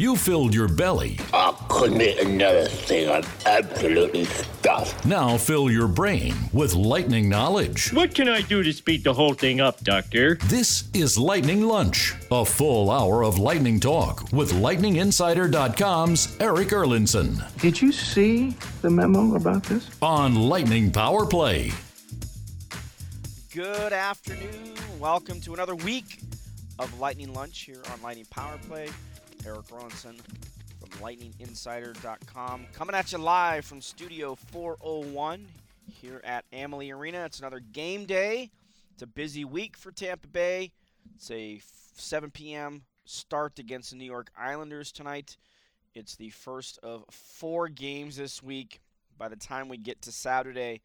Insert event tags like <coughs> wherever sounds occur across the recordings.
You filled your belly. I couldn't eat another thing. I'm absolutely stuffed. Now fill your brain with lightning knowledge. What can I do to speed the whole thing up, Doctor? This is Lightning Lunch, a full hour of lightning talk with LightningInsider.com's Erik Erlendsson Did you see the memo about this? on Lightning Power Play. Good afternoon. Welcome to another week of Lightning Lunch here on Lightning Power Play. Erik Erlendsson from lightninginsider.com coming at you live from Studio 401 here at Amalie Arena. It's another game day. It's a busy week for Tampa Bay. It's a f- 7 p.m. start against the New York Islanders tonight. It's the first of four games this week. By the time we get to Saturday,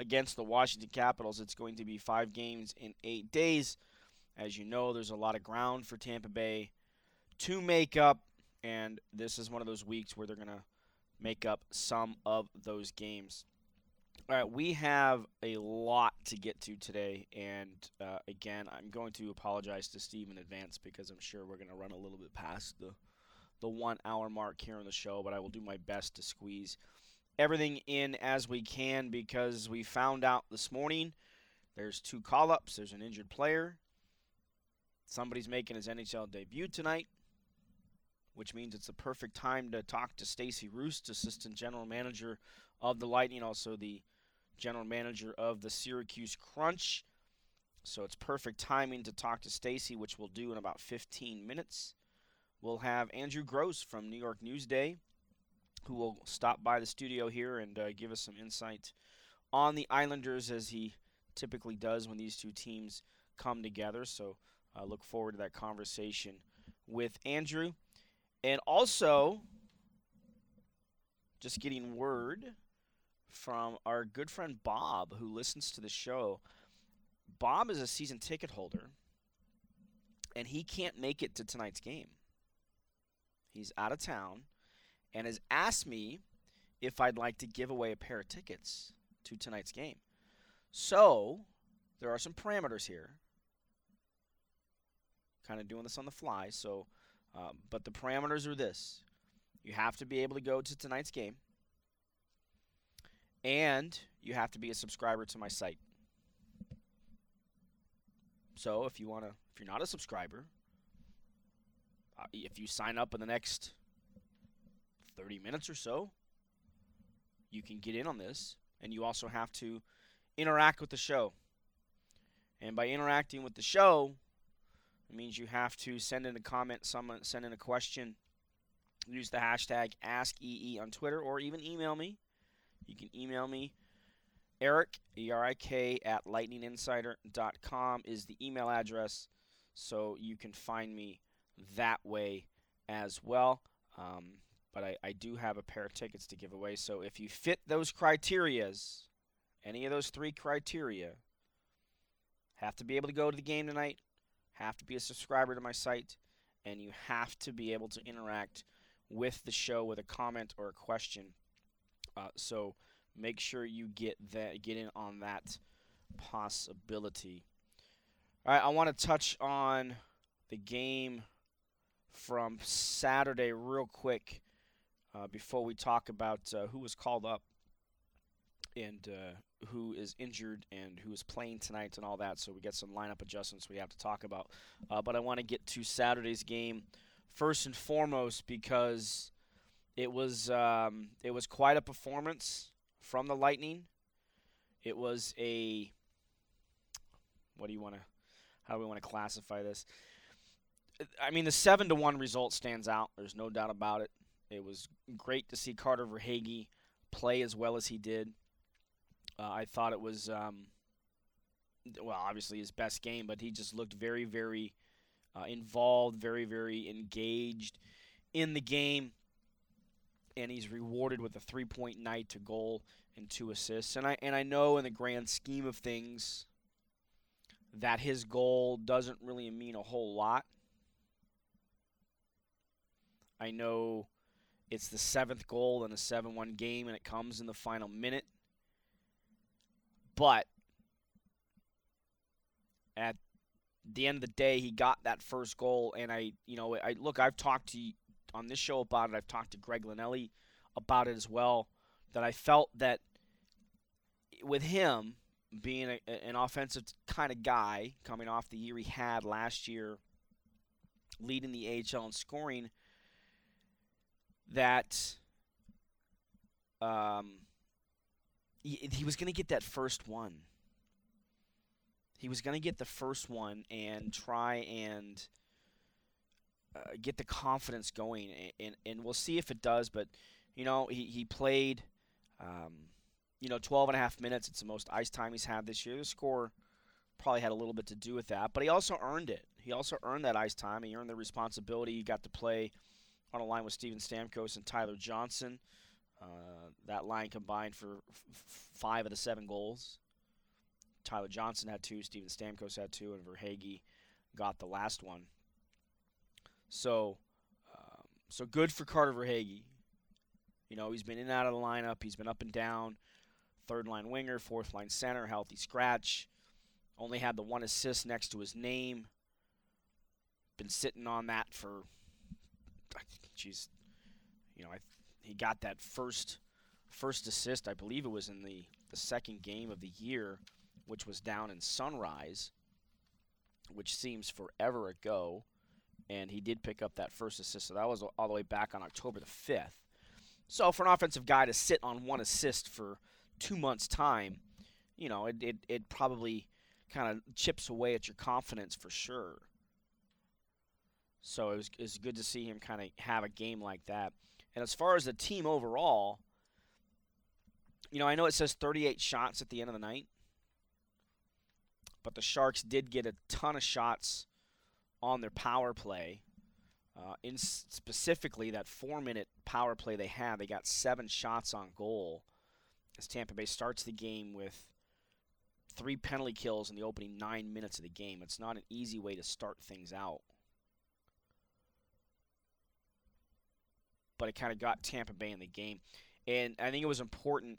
against the Washington Capitals. It's going to be five games in eight days. As you know, there's a lot of ground for Tampa Bay to make up, and this is one of those weeks where they're going to make up some of those games. All right, we have a lot to get to today, and uh, again, I'm going to apologize to Steve in advance because I'm sure we're going to run a little bit past the the one hour mark here on the show, but I will do my best to squeeze everything in as we can because we found out this morning there's two call ups, there's an injured player. Somebody's making his NHL debut tonight, which means it's the perfect time to talk to Stacy Roest, assistant general manager of the Lightning, also the general manager of the Syracuse Crunch. So it's perfect timing to talk to Stacy, which we'll do in about 15 minutes. We'll have Andrew Gross from New York Newsday who will stop by the studio here and uh, give us some insight on the Islanders as he typically does when these two teams come together. So I uh, look forward to that conversation with Andrew. And also, just getting word from our good friend Bob, who listens to the show. Bob is a season ticket holder, and he can't make it to tonight's game. He's out of town and has asked me if I'd like to give away a pair of tickets to tonight's game. So, there are some parameters here. Kind of doing this on the fly. So, um, but the parameters are this: you have to be able to go to tonight's game, and you have to be a subscriber to my site. So, if you want to, if you're not a subscriber, uh, if you sign up in the next 30 minutes or so, you can get in on this. And you also have to interact with the show. And by interacting with the show, it means you have to send in a comment, send in a question, use the hashtag AskEE on Twitter, or even email me. You can email me. Erik, E-R-I-K, at lightninginsider.com is the email address, so you can find me that way as well. Um, but I, I do have a pair of tickets to give away. So if you fit those criterias, any of those three criteria, have to be able to go to the game tonight, have to be a subscriber to my site, and you have to be able to interact with the show with a comment or a question. Uh, so make sure you get that get in on that possibility. All right, I want to touch on the game from Saturday real quick uh, before we talk about uh, who was called up and uh, who is injured and who is playing tonight and all that. So we get some lineup adjustments we have to talk about. Uh, but I want to get to Saturday's game first and foremost because it was um, it was quite a performance from the Lightning. It was a what do you want to how do we want to classify this? I mean, the seven to one result stands out. There's no doubt about it. It was great to see Carter Verhaeghe play as well as he did. Uh, I thought it was, um, well, obviously his best game, but he just looked very, very uh, involved, very, very engaged in the game. And he's rewarded with a three-point night to goal and two assists. And I and I know in the grand scheme of things that his goal doesn't really mean a whole lot. I know it's the seventh goal in a 7 1 game, and it comes in the final minute. But at the end of the day, he got that first goal, and I, you know, I look. I've talked to on this show about it. I've talked to Greg Linnelli about it as well. That I felt that with him being a, an offensive kind of guy, coming off the year he had last year, leading the AHL in scoring, that um, he, was going to get that first one. He was going to get the first one and try and uh, get the confidence going, and, and, and we'll see if it does. But you know, he he played, um, you know, 12 and a half minutes. It's the most ice time he's had this year. The score probably had a little bit to do with that, but he also earned it. He also earned that ice time. He earned the responsibility. He got to play on a line with Steven Stamkos and Tyler Johnson. Uh, that line combined for f- five of the seven goals. Tyler Johnson had two, Steven Stamkos had two, and Verhaeghe got the last one. So, um, so good for Carter Verhaeghe. You know, he's been in and out of the lineup. He's been up and down. Third line winger, fourth line center, healthy scratch. Only had the one assist next to his name. Been sitting on that for, geez, you know, I, he got that first first assist. I believe it was in the the second game of the year, which was down in Sunrise, which seems forever ago. And he did pick up that first assist. So that was all the way back on October the 5th. So for an offensive guy to sit on one assist for two months' time, you know, it, it, it probably kind of chips away at your confidence for sure. So it was, it was good to see him kind of have a game like that. And as far as the team overall, you know, I know it says 38 shots at the end of the night, but the Sharks did get a ton of shots on their power play. Uh, in specifically that four-minute power play they had, they got seven shots on goal. As Tampa Bay starts the game with three penalty kills in the opening nine minutes of the game, it's not an easy way to start things out. But it kind of got Tampa Bay in the game, and I think it was important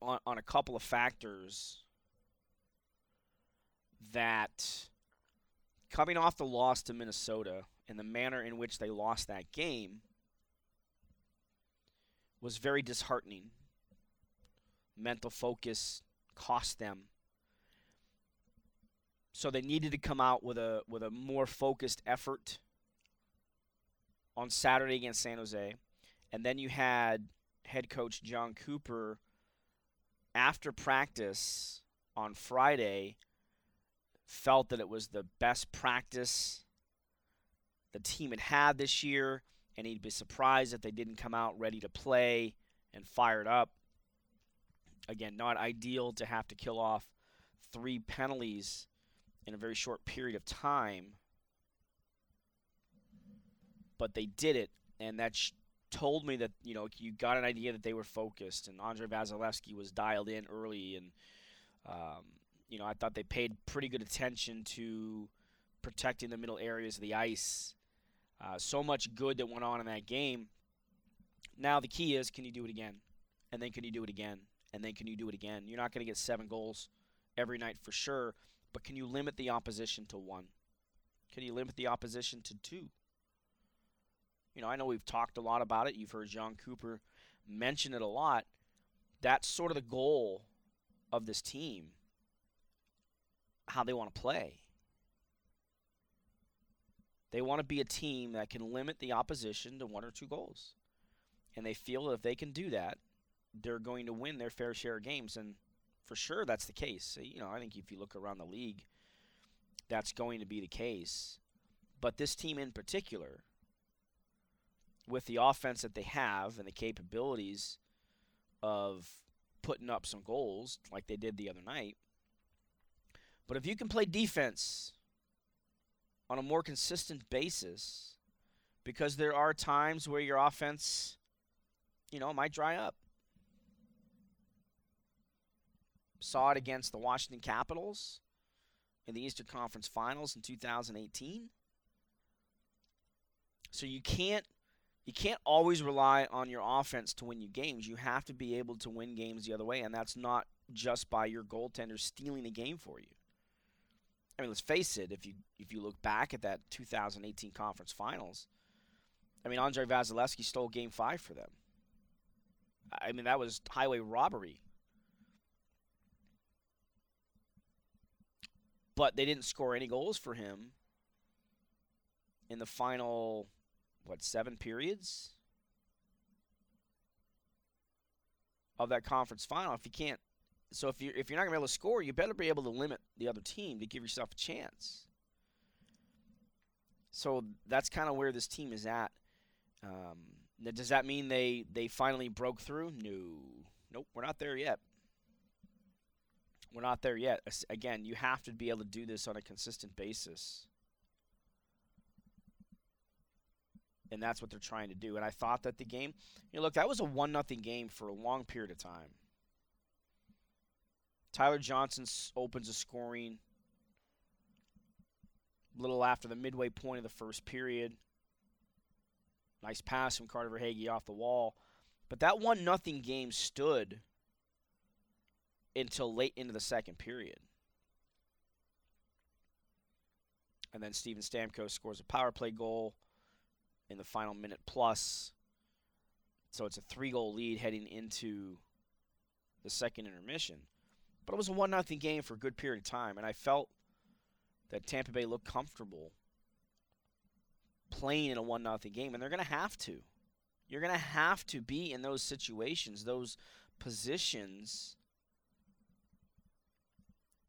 on, on a couple of factors that coming off the loss to Minnesota and the manner in which they lost that game was very disheartening. Mental focus cost them. So they needed to come out with a with a more focused effort on Saturday against San Jose. And then you had head coach John Cooper after practice on Friday felt that it was the best practice the team had had this year, and he'd be surprised if they didn't come out ready to play and fired up. Again, not ideal to have to kill off three penalties in a very short period of time, but they did it, and that sh- told me that you know you got an idea that they were focused, and Andrei Vasilevskiy was dialed in early, and um, you know I thought they paid pretty good attention to protecting the middle areas of the ice. Uh, so much good that went on in that game. Now the key is, can you do it again? And then can you do it again? And then can you do it again? You're not going to get seven goals every night for sure, but can you limit the opposition to one? Can you limit the opposition to two? You know, I know we've talked a lot about it. You've heard John Cooper mention it a lot. That's sort of the goal of this team, how they want to play. They want to be a team that can limit the opposition to one or two goals. And they feel that if they can do that, they're going to win their fair share of games. And for sure, that's the case. You know, I think if you look around the league, that's going to be the case. But this team in particular, with the offense that they have and the capabilities of putting up some goals like they did the other night. But if you can play defense on a more consistent basis, because there are times where your offense, you know, might dry up. Saw it against the Washington Capitals in the Eastern Conference Finals in 2018. So you can't you can't always rely on your offense to win you games. You have to be able to win games the other way, and that's not just by your goaltender stealing a game for you. I mean, let's face it. If you if you look back at that 2018 conference finals, I mean, Andrei Vasilevskiy stole Game Five for them. I mean, that was highway robbery. But they didn't score any goals for him in the final, what, seven periods of that conference final. If you can't, so if you if you're not gonna be able to score, you better be able to limit the other team to give yourself a chance. So that's kind of where this team is at. Um, does that mean they they finally broke through? No, nope, we're not there yet. We're not there yet. Again, you have to be able to do this on a consistent basis. And that's what they're trying to do. And I thought that the game, you know, look, that was a one nothing game for a long period of time. Tyler Johnson opens the scoring a little after the midway point of the first period. Nice pass from Carter Verhaeghe off the wall. But that one nothing game stood until late into the second period. And then Steven Stamkos scores a power play goal in the final minute plus. So it's a three goal lead heading into the second intermission. But it was a 1 0 game for a good period of time, and I felt that Tampa Bay looked comfortable playing in a 1 0 game, and they're going to have to. You're going to have to be in those situations, those positions,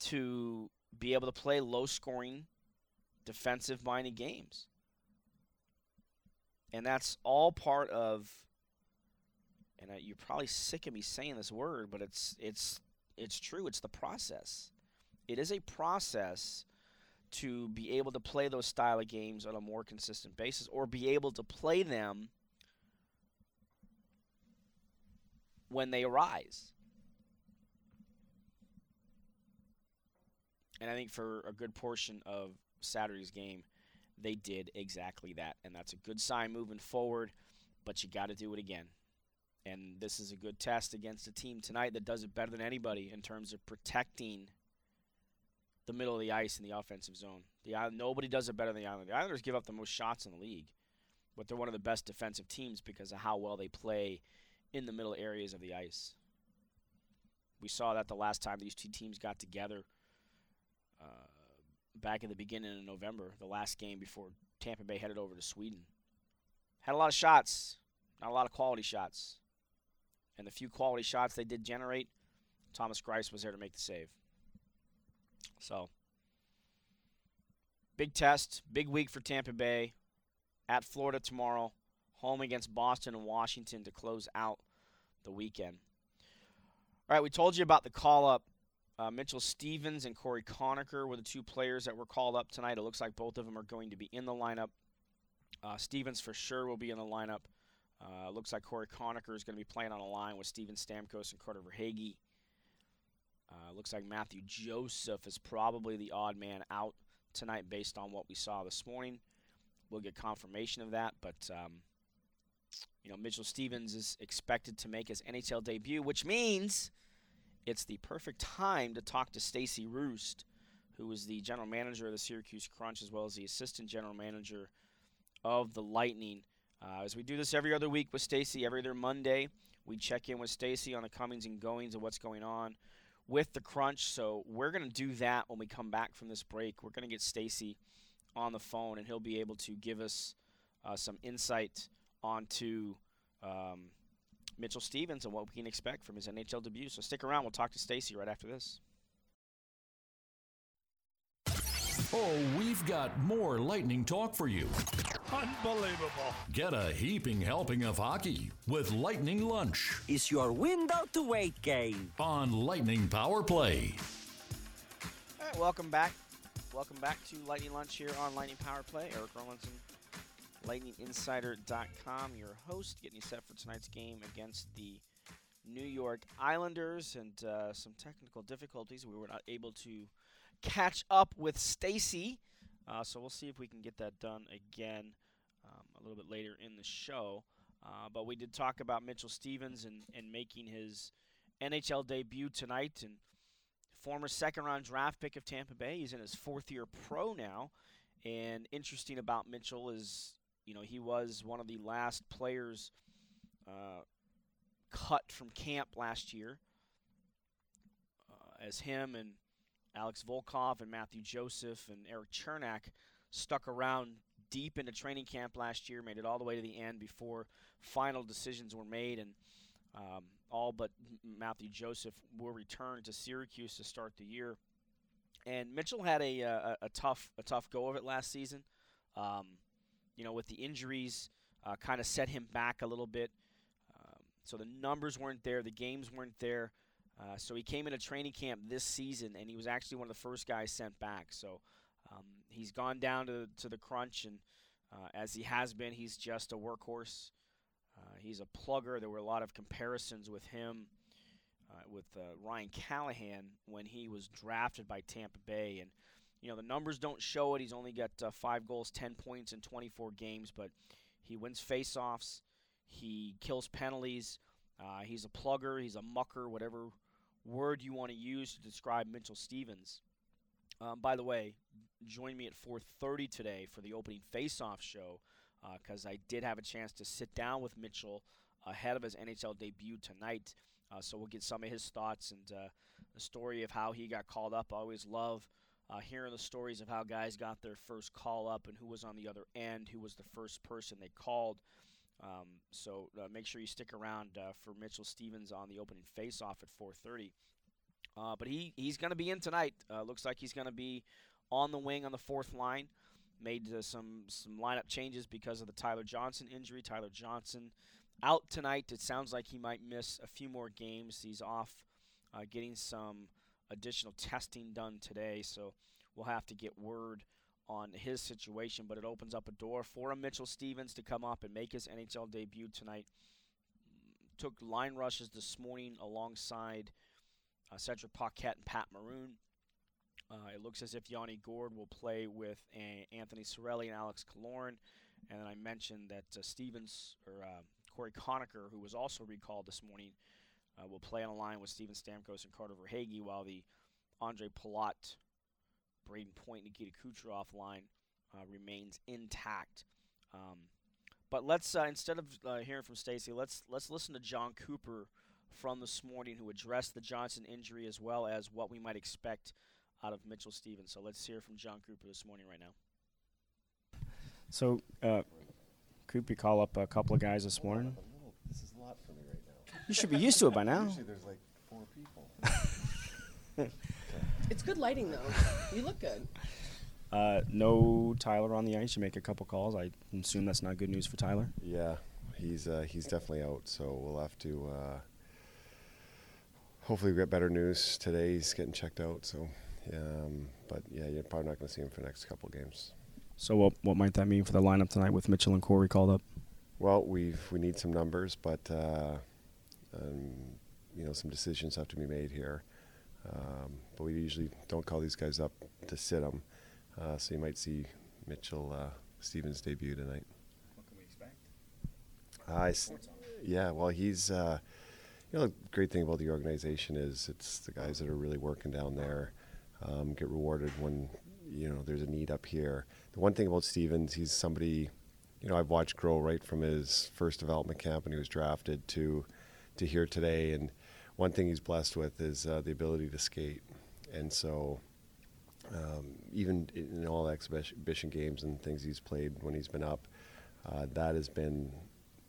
to be able to play low scoring, defensive minded games. And that's all part of and you're probably sick of me saying this word, but it's it's it's true. It's the process. It is a process to be able to play those style of games on a more consistent basis or be able to play them when they arise. And I think for a good portion of Saturday's game, they did exactly that. And that's a good sign moving forward, but you got to do it again. And this is a good test against a team tonight that does it better than anybody in terms of protecting the middle of the ice in the offensive zone. The Island, nobody does it better than the Islanders. The Islanders give up the most shots in the league, but they're one of the best defensive teams because of how well they play in the middle areas of the ice. We saw that the last time these two teams got together uh, back in the beginning of November, the last game before Tampa Bay headed over to Sweden. Had a lot of shots, not a lot of quality shots. And the few quality shots they did generate, Thomas Greiss was there to make the save. So, big test, big week for Tampa Bay. At Florida tomorrow, home against Boston and Washington to close out the weekend. All right, we told you about the call up. Uh, Mitchell Stephens and Cory Conacher were the two players that were called up tonight. It looks like both of them are going to be in the lineup. Uh, Stephens for sure will be in the lineup. Uh, looks like Cory Conacher is going to be playing on a line with Steven Stamkos and Carter Verhaeghe. Uh, looks like Mathieu Joseph is probably the odd man out tonight based on what we saw this morning. We'll get confirmation of that, but um, you know Mitchell Stephens is expected to make his NHL debut, which means it's the perfect time to talk to Stacy Roest, who is the general manager of the Syracuse Crunch as well as the assistant general manager of the Lightning. Uh, as we do this every other week with Stacy, every other Monday, we check in with Stacy on the comings and goings of what's going on with the crunch. So we're going to do that when we come back from this break. We're going to get Stacy on the phone, and he'll be able to give us uh, some insight onto um, Mitchell Stephens and what we can expect from his NHL debut. So stick around. We'll talk to Stacy right after this. Oh, we've got more lightning talk for you. Unbelievable. Get a heaping helping of hockey with Lightning Lunch. Is your window to wait game on Lightning Power Play. All right, welcome back. Welcome back to Lightning Lunch here on Lightning Power Play. Erik Erlendsson, LightningInsider.com, your host, getting you set for tonight's game against the New York Islanders and uh, some technical difficulties. We were not able to catch up with Stacy. Uh, so we'll see if we can get that done again um, a little bit later in the show. Uh, but we did talk about Mitchell Stephens and, and making his NHL debut tonight and former second round draft pick of Tampa Bay. He's in his fourth year pro now. And interesting about Mitchell is you know, he was one of the last players uh, cut from camp last year, uh, as him and Alex Volkov and Mathieu Joseph and Erik Cernak stuck around deep into training camp last year, made it all the way to the end before final decisions were made, and um, all but Mathieu Joseph will return to Syracuse to start the year. And Mitchell had a, a, a tough a tough go of it last season. Um, you know, with the injuries, uh, kind of set him back a little bit. Um, so the numbers weren't there, the games weren't there. Uh, so he came into training camp this season, and he was actually one of the first guys sent back. So um, he's gone down to, to the crunch, and uh, as he has been, he's just a workhorse. Uh, he's a plugger. There were a lot of comparisons with him, uh, with uh, Ryan Callahan when he was drafted by Tampa Bay, and you know the numbers don't show it. He's only got uh, five goals, ten points in 24 games, but he wins faceoffs. He kills penalties. Uh, he's a plugger. He's a mucker. Whatever word you want to use to describe Mitchell Stephens. Um, by the way, join me at 4:30 today for the opening face-off show because uh, I did have a chance to sit down with Mitchell ahead of his NHL debut tonight. Uh, so we'll get some of his thoughts and uh, the story of how he got called up. I always love uh, hearing the stories of how guys got their first call up and who was on the other end, who was the first person they called. Um, so uh, make sure you stick around uh, for Mitchell Stephens on the opening face-off at 4:30. Uh, but he he's going to be in tonight. Uh, looks like he's going to be on the wing on the fourth line. Made uh, some some lineup changes because of the Tyler Johnson injury. Tyler Johnson out tonight. It sounds like he might miss a few more games. He's off uh, getting some additional testing done today, so we'll have to get word on his situation. But it opens up a door for a Mitchell Stephens to come up and make his NHL debut tonight. Took line rushes this morning alongside uh, Cedric Paquette and Pat Maroon. Uh, it looks as if Yanni Gourde will play with a- Anthony Cirelli and Alex Killorn. And then I mentioned that uh, Stephens or uh, Cory Conacher, who was also recalled this morning, uh, will play on a line with Steven Stamkos and Carter Verhaeghe, while the Ondrej Palat, Brayden Point, Nikita Kucherov line uh, remains intact. Um, but let's uh, instead of uh, hearing from Stacy, let's let's listen to John Cooper from this morning, who addressed the Johnson injury as well as what we might expect out of Mitchell Stephens. So let's hear from John Cooper this morning right now. So, uh, Cooper call up a couple of guys this morning. This is a lot for me right now. You should be used to it by now. Usually there's like four people. <laughs> It's good lighting though. You look good. Uh, no Tyler on the ice. You make a couple calls. I assume that's not good news for Tyler. Yeah, he's uh, he's definitely out. So we'll have to. Uh, hopefully, we get better news today. He's getting checked out. So, um, but yeah, you're probably not going to see him for the next couple games. So, what what might that mean for the lineup tonight with Mitchell and Cory called up? Well, we've we need some numbers, but uh, um, you know some decisions have to be made here. Um, but we usually don't call these guys up to sit them. Uh, so you might see Mitchell uh, Stephens debut tonight. What can we expect? I s- yeah, well, he's uh, you know the great thing about the organization is it's the guys that are really working down there um, get rewarded when you know there's a need up here. The one thing about Stephens, he's somebody you know I've watched grow right from his first development camp when he was drafted to to here today, and one thing he's blessed with is uh, the ability to skate, and so. Um, even in all exhibition games and things he's played when he's been up, uh, that has been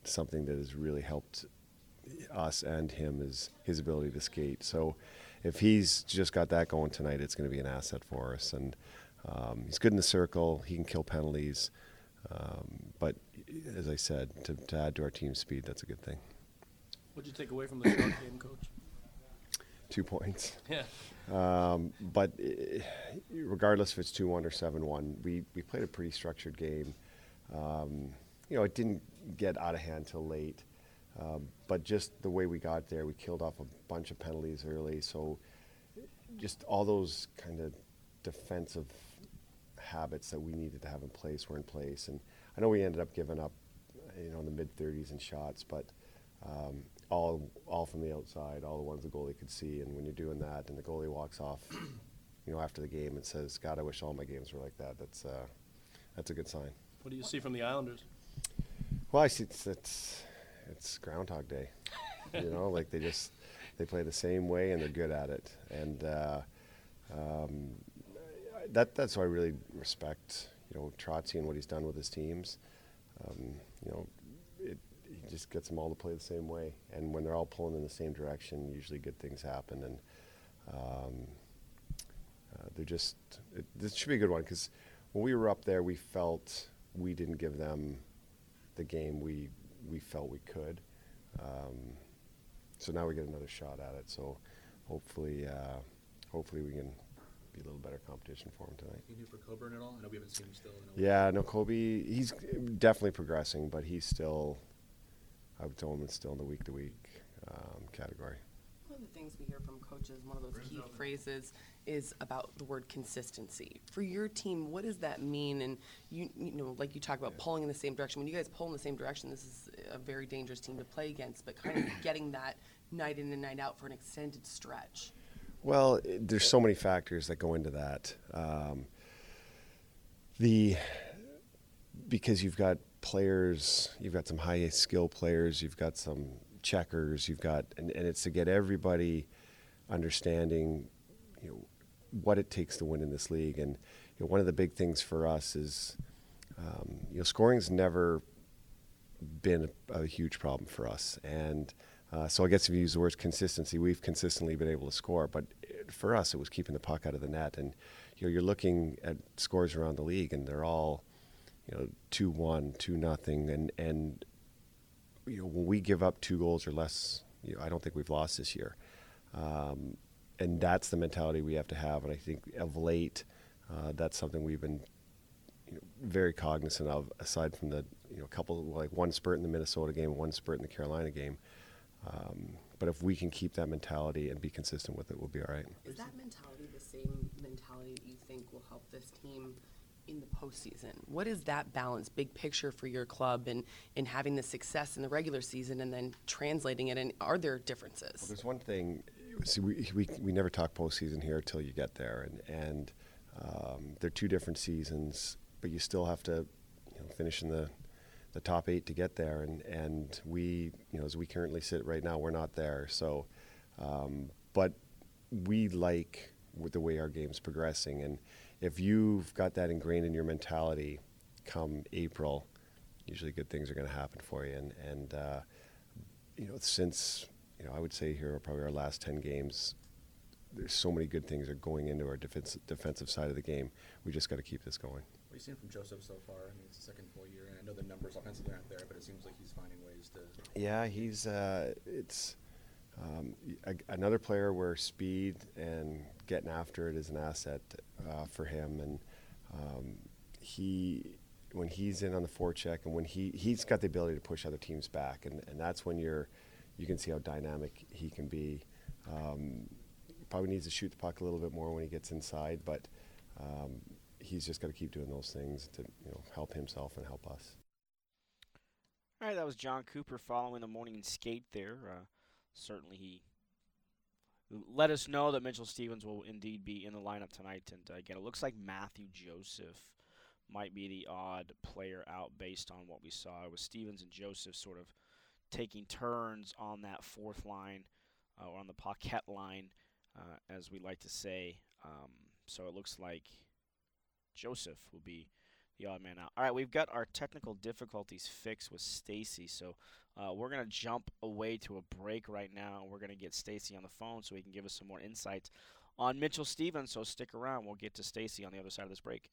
something that has really helped us and him is his ability to skate. So if he's just got that going tonight, it's going to be an asset for us. And um, he's good in the circle. He can kill penalties. Um, but as I said, to, to add to our team speed, that's a good thing. What'd you take away from the Shark <coughs> game, Coach? Two points. <laughs> Yeah. Um, but eh, regardless if it's 2 1 or 7 1, we, we played a pretty structured game. Um, you know, it didn't get out of hand till late. Um, but just the way we got there, we killed off a bunch of penalties early. So just all those kind of defensive habits that we needed to have in place were in place. And I know we ended up giving up, you know, in the mid 30s in shots, but um, all all from the outside, all the ones the goalie could see. And when you're doing that, and the goalie walks off, you know, after the game and says, "God, I wish all my games were like that." That's uh, that's a good sign. What do you see from the Islanders? Well, I see it's it's, it's Groundhog Day. you know, like they just they play the same way and they're good at it, and uh, um, that that's why I really respect you know Trotzy and what he's done with his teams. Um, you know, just gets them all to play the same way, and when they're all pulling in the same direction, usually good things happen. And um, uh, they're just it, this should be a good one because when we were up there, we felt we didn't give them the game we we felt we could. Um, so now we get another shot at it. So hopefully, uh, hopefully we can be a little better competition for him tonight. You new for Coburn at all? I know we haven't seen him still. Yeah, no, Kobe. He's definitely progressing, but he's still. I would tell them it's still in the week to week category. One of the things we hear from coaches, one of those key phrases, is about the word consistency. For your team, what does that mean? And you, you know, like you talk about pulling in the same direction. When you guys pull in the same direction, this is a very dangerous team to play against. But kind of <clears throat> getting that night in and night out for an extended stretch. Well, there's so many factors that go into that. Um, the because you've got players, you've got some high skill players, you've got some checkers, you've got, and, and it's to get everybody understanding, you know, what it takes to win in this league. And you know, one of the big things for us is, um, you know, scoring's never been a, a, huge problem for us. And uh, so I guess if you use the word consistency, we've consistently been able to score. But for us, it was keeping the puck out of the net. And you know, you're looking at scores around the league, and they're all, you know, two one, two nothing, and and you know, when we give up two goals or less, you know, I don't think we've lost this year. Um, and that's the mentality we have to have. And I think of late, uh, that's something we've been you know, very cognizant of. Aside from the you know couple like one spurt in the Minnesota game, one spurt in the Carolina game. Um, but if we can keep that mentality and be consistent with it, we'll be all right. Is that mentality the same mentality that you think will help this team in the postseason? What is that balance, big picture for your club, and in having the success in the regular season and then translating it? And are there differences? Well, there's one thing. See, we, we, we never talk postseason here until you get there, and and um, they're two different seasons, but you still have to you know, finish in the the top eight to get there, and and we you know as we currently sit right now, we're not there. So, um, but we like the way our game's progressing, and if you've got that ingrained in your mentality, come April, usually good things are going to happen for you. And and uh, you know, since you know, I would say here are probably our last ten games, there's so many good things are going into our defense, defensive side of the game. We just got to keep this going. What have you seen from Joseph so far? I mean, it's the second full year, and I know the numbers offensively aren't there, but it seems like he's finding ways to. Yeah, he's uh, it's. Um, a, another player where speed and getting after it is an asset uh, for him, and um, he when he's in on the forecheck and when he he's got the ability to push other teams back, and, and that's when you're you can see how dynamic he can be. Um, probably needs to shoot the puck a little bit more when he gets inside, but um, he's just got to keep doing those things to you know help himself and help us. All right, that was John Cooper following the morning skate there. Uh, certainly, he let us know that Mitchell Stephens will indeed be in the lineup tonight. And uh, again, it looks like Mathieu Joseph might be the odd player out based on what we saw. It was Stephens and Joseph sort of taking turns on that fourth line uh, or on the Paquette line, uh, as we like to say. Um, so it looks like Joseph will be the odd man out. All right, we've got our technical difficulties fixed with Stacy, so uh, we're gonna jump away to a break right now. We're gonna get Stacy on the phone so he can give us some more insights on Mitchell Stephens. So stick around. We'll get to Stacy on the other side of this break.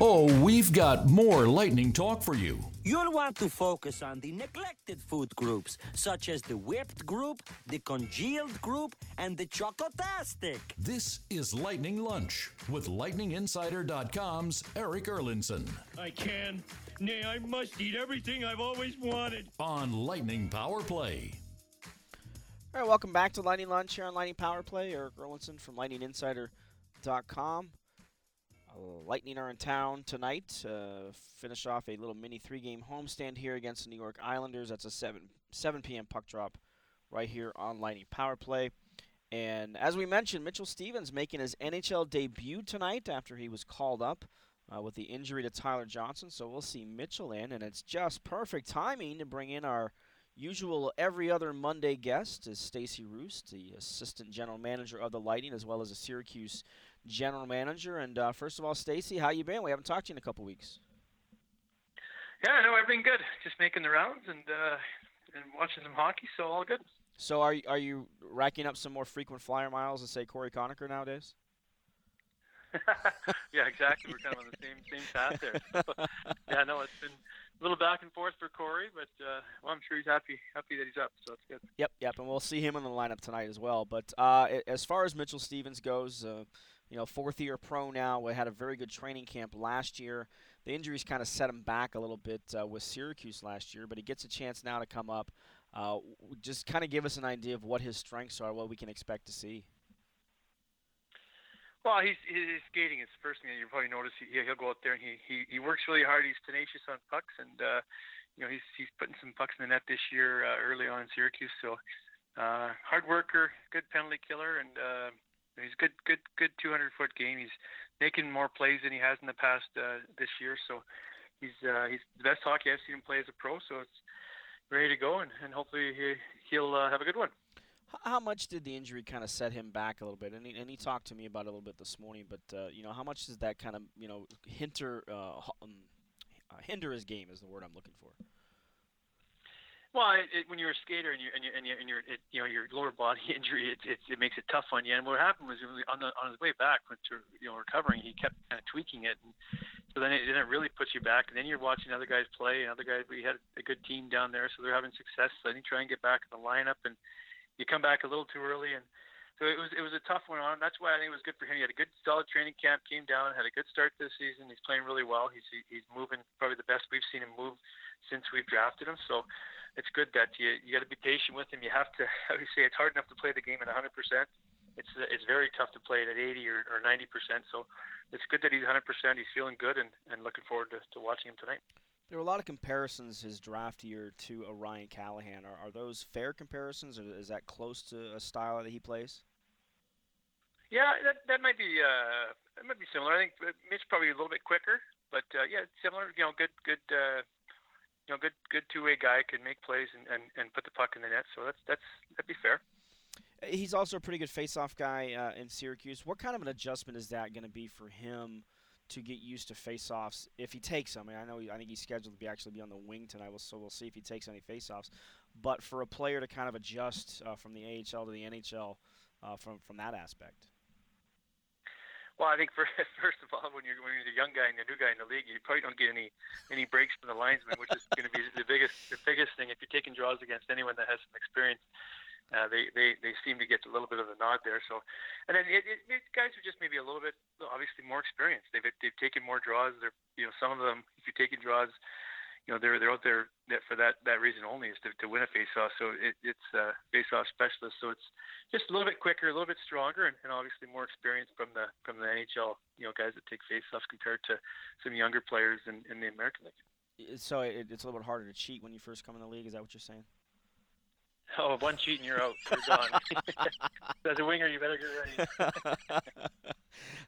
Oh, we've got more lightning talk for you. You'll want to focus on the neglected food groups, such as the whipped group, the congealed group, and the chocotastic. This is Lightning Lunch with LightningInsider.com's Erik Erlendsson. I can, nay, I must eat everything I've always wanted. On Lightning Power Play. All right, welcome back to Lightning Lunch here on Lightning Power Play. Erik Erlendsson from LightningInsider.com. Lightning are in town tonight. Uh, finish off a little mini three-game homestand here against the New York Islanders. That's a 7 7 p.m. puck drop right here on Lightning Power Play. And as we mentioned, Mitchell Stephens making his NHL debut tonight after he was called up uh, with the injury to Tyler Johnson. So we'll see Mitchell in, and it's just perfect timing to bring in our usual every other Monday guest is Stacy Roest, the assistant general manager of the Lightning, as well as a Syracuse general manager. And uh, first of all, Stacy, how you been? We haven't talked to you in a couple weeks. Yeah, no, everything good. Just making the rounds and uh, and watching some hockey, so all good. So are are you racking up some more frequent flyer miles to say Cory Conacher nowadays? <laughs> yeah, exactly. We're kind of on the same same path there. So, <laughs> yeah, no, it's been a little back and forth for Corey, but uh, well, I'm sure he's happy happy that he's up, so it's good. Yep, yep, and we'll see him in the lineup tonight as well. But uh, as far as Mitchell Stephens goes, uh, you know, fourth year pro now. We had a very good training camp last year. The injuries kind of set him back a little bit uh, with Syracuse last year, but he gets a chance now to come up. Uh, just kind of give us an idea of what his strengths are, what we can expect to see. Well, he's his skating the first thing you probably notice. He, he'll go out there and he, he he works really hard. He's tenacious on pucks, and uh, you know he's he's putting some pucks in the net this year uh, early on in Syracuse. So uh, hard worker, good penalty killer, and uh, he's good good good 200 foot game. He's making more plays than he has in the past uh, this year. So he's uh, he's the best hockey I've seen him play as a pro. So it's ready to go, and, and hopefully he, he'll uh, have a good one. How much did the injury kind of set him back a little bit? And he, and he talked to me about it a little bit this morning. But uh, you know, how much does that kind of you know hinder uh, um, uh, hinder his game? Is the word I'm looking for. Well, it, it, when you're a skater and you and you and you and you're it, you know your lower body <laughs> injury, it, it it makes it tough on you. And what happened was on the on his way back, to, you know recovering, he kept kind of tweaking it, and so then it, then it really puts you back. And then you're watching other guys play, and other guys. We had a good team down there, so they're having success. So then you try and get back in the lineup, and you come back a little too early, and so it was it was a tough one on. That's why I think it was good for him. He had a good solid training camp, came down, had a good start this season. He's playing really well. He's he's moving probably the best we've seen him move since we've drafted him. So it's good that you you got to be patient with him. You have to <laughs> how do you say it's hard enough to play the game at 100 percent. It's it's very tough to play it at 80 or, or 90 percent. So it's good that he's 100 percent. He's feeling good and, and looking forward to, to watching him tonight. There were a lot of comparisons his draft year to Ryan Callahan. Are, are those fair comparisons, or is that close to a style that he plays? Yeah, that that might be uh, that might be similar. I think Mitch probably a little bit quicker, but uh, yeah, similar. You know, good good uh, you know good good two way guy can make plays and, and, and put the puck in the net. So that's that's that'd be fair. He's also a pretty good face-off guy uh, in Syracuse. What kind of an adjustment is that going to be for him? to get used to face-offs if he takes them. I, mean, I know he, I think he's scheduled to be actually be on the wing tonight, so we'll see if he takes any face-offs. But for a player to kind of adjust uh, from the AHL to the NHL uh, from from that aspect. Well, I think for, <laughs> first of all, when you're when you're the young guy and the new guy in the league, you probably don't get any any breaks from the linesman, which is going to be the biggest the biggest thing. If you're taking draws against anyone that has some experience, uh, they, they they seem to get a little bit of a nod there. So, and then it, it, it, guys are just maybe a little bit obviously more experienced. They've they've taken more draws. They're you know some of them if you're taking draws, you know they're they're out there for that that reason only is to, to win a faceoff. So it, it's uh, faceoff specialist. So it's just a little bit quicker, a little bit stronger, and, and obviously more experience from the from the NHL. You know guys that take faceoffs compared to some younger players in, in the American League. So it, it's a little bit harder to cheat when you first come in the league. Is that what you're saying? <laughs> Oh, one cheat and you're out. You're gone. <laughs> <laughs> As a winger, you better get ready.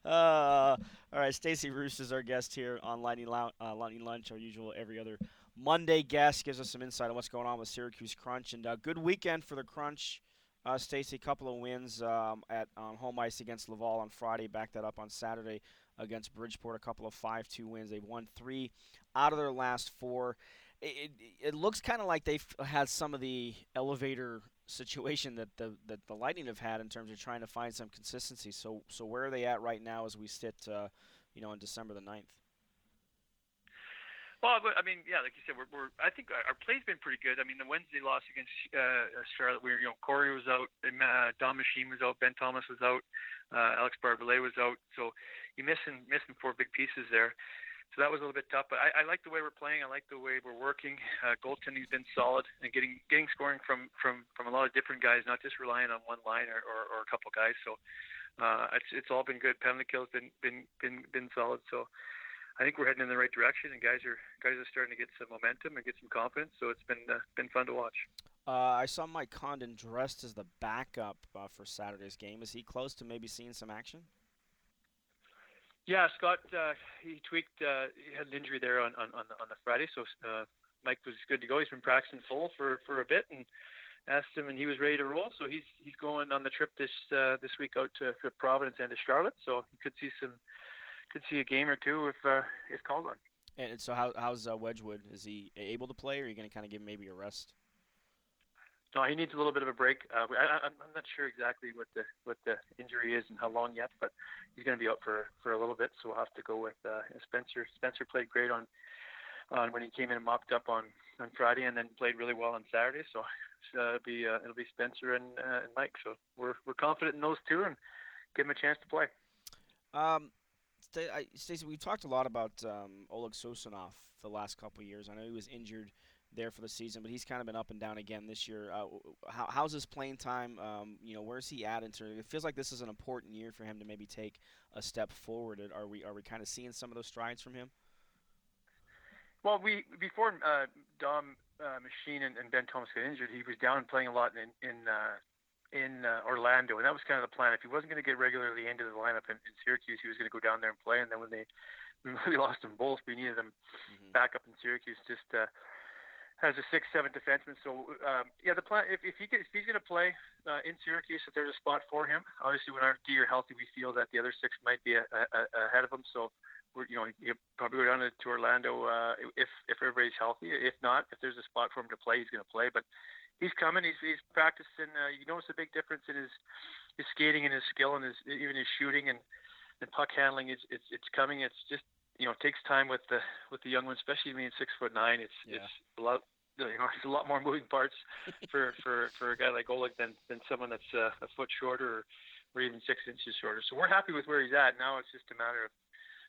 uh, all right, Stacy Roest is our guest here on Lightning, uh, Lightning Lunch, our usual every other Monday guest. Gives us some insight on what's going on with Syracuse Crunch. And uh, good weekend for the Crunch. Uh, Stacy, a couple of wins um, at on home ice against Laval on Friday. Back that up on Saturday against Bridgeport. A couple of 5 2 wins. They've won three out of their last four it, it looks kind of like they've had some of the elevator situation that the that the Lightning have had in terms of trying to find some consistency. So so where are they at right now as we sit, uh, you know, on December the 9th? Well, I mean, yeah, like you said, we're, we're I think our play's been pretty good. I mean, the Wednesday loss against uh, Charlotte, we you know, Cory was out, and, uh, Dom Masin was out, Ben Thomas was out, uh, Alex Barré-Boulet was out, so you missing missing four big pieces there so that was a little bit tough. But I, I like the way we're playing. I like the way we're working. Uh, goaltending's been solid and getting getting scoring from from from a lot of different guys, not just relying on one line or, or, or a couple guys. So uh, it's it's all been good. Penalty kills been been been been solid. So I think we're heading in the right direction, and guys are guys are starting to get some momentum and get some confidence. So it's been uh, been fun to watch. Uh, I saw Mike Condon dressed as the backup uh, for Saturday's game. Is he close to maybe seeing some action? Yeah, Scott, uh, he tweaked. Uh, he had an injury there on on on the, on the Friday, so uh, Mike was good to go. He's been practicing full for for a bit, and asked him, and he was ready to roll. So he's he's going on the trip this uh, this week out to, to Providence and to Charlotte. So he could see some could see a game or two if uh, if called on. And so how, how's uh, Wedgewood? Is he able to play, or are you going to kind of give him maybe a rest? No, he needs a little bit of a break. Uh, I, I'm not sure exactly what the what the injury is and how long yet, but he's going to be out for for a little bit. So we'll have to go with uh, Spencer. Spencer played great on on when he came in and mopped up on on Friday, and then played really well on Saturday. So it'll be uh, it'll be Spencer and, uh, and Mike. So we're we're confident in those two and give them a chance to play. Um, Stacy, we've talked a lot about um, Oleg Sosunov the last couple years. I know he was injured there for the season, but he's kind of been up and down again this year. Uh, how, how's his playing time? Um, you know, where's he at? Into it feels like this is an important year for him to maybe take a step forward. Are we are we kind of seeing some of those strides from him? Well, we before uh, Dom uh, Masin and, and, Ben Thomas got injured, he was down playing a lot in in uh, in uh, Orlando, and that was kind of the plan. If he wasn't going to get regularly into the lineup in, in Syracuse, he was going to go down there and play. And then when they <laughs> we lost them both, we needed them mm-hmm. back up in Syracuse just uh, as a six, seven defenseman. So um, yeah, the plan if, if he if he's going to play uh, in Syracuse, if there's a spot for him, obviously when our D are healthy, we feel that the other six might be a, a, a ahead of him. So we're you know you probably go down to, to Orlando uh, if if everybody's healthy. If not, if there's a spot for him to play, he's going to play. But he's coming. He's he's practicing. Uh, you notice a big difference in his his skating and his skill and his even his shooting and and puck handling. It's it's it's coming. It's just you know it takes time with the with the young ones, especially being six foot nine. It's yeah. it's a lot. You know, <laughs> it's a lot more moving parts <laughs> for for for a guy like Oleg than than someone that's uh, a foot shorter or, or even six inches shorter. So we're happy with where he's at. Now it's just a matter of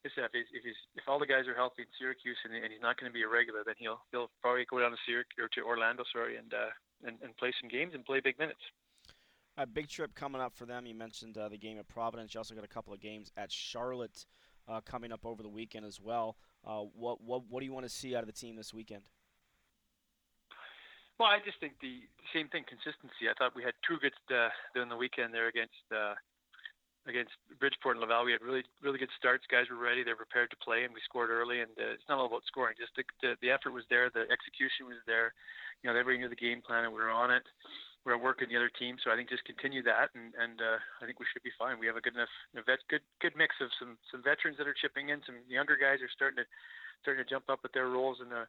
listen, if he's, if he's if all the guys are healthy in Syracuse and, and he's not going to be a regular, then he'll he'll probably go down to Syracuse or to Orlando, sorry, and uh, and, and play some games and play big minutes. A big trip coming up for them. You mentioned uh, the game at Providence. You also got a couple of games at Charlotte uh, coming up over the weekend as well. Uh, what what what do you want to see out of the team this weekend? Well, I just think the same thing, consistency. I thought we had two good uh, during the weekend there against uh, against Bridgeport and Laval. We had really really good starts. Guys were ready. They're prepared to play, and we scored early. And uh, it's not all about scoring. Just the, the the effort was there. The execution was there. You know, everybody knew the game plan, and we were on it. We are working the other team, so I think just continue that, and and uh, I think we should be fine. We have a good enough vet, good good mix of some some veterans that are chipping in. Some younger guys are starting to starting to jump up with their roles and. Uh,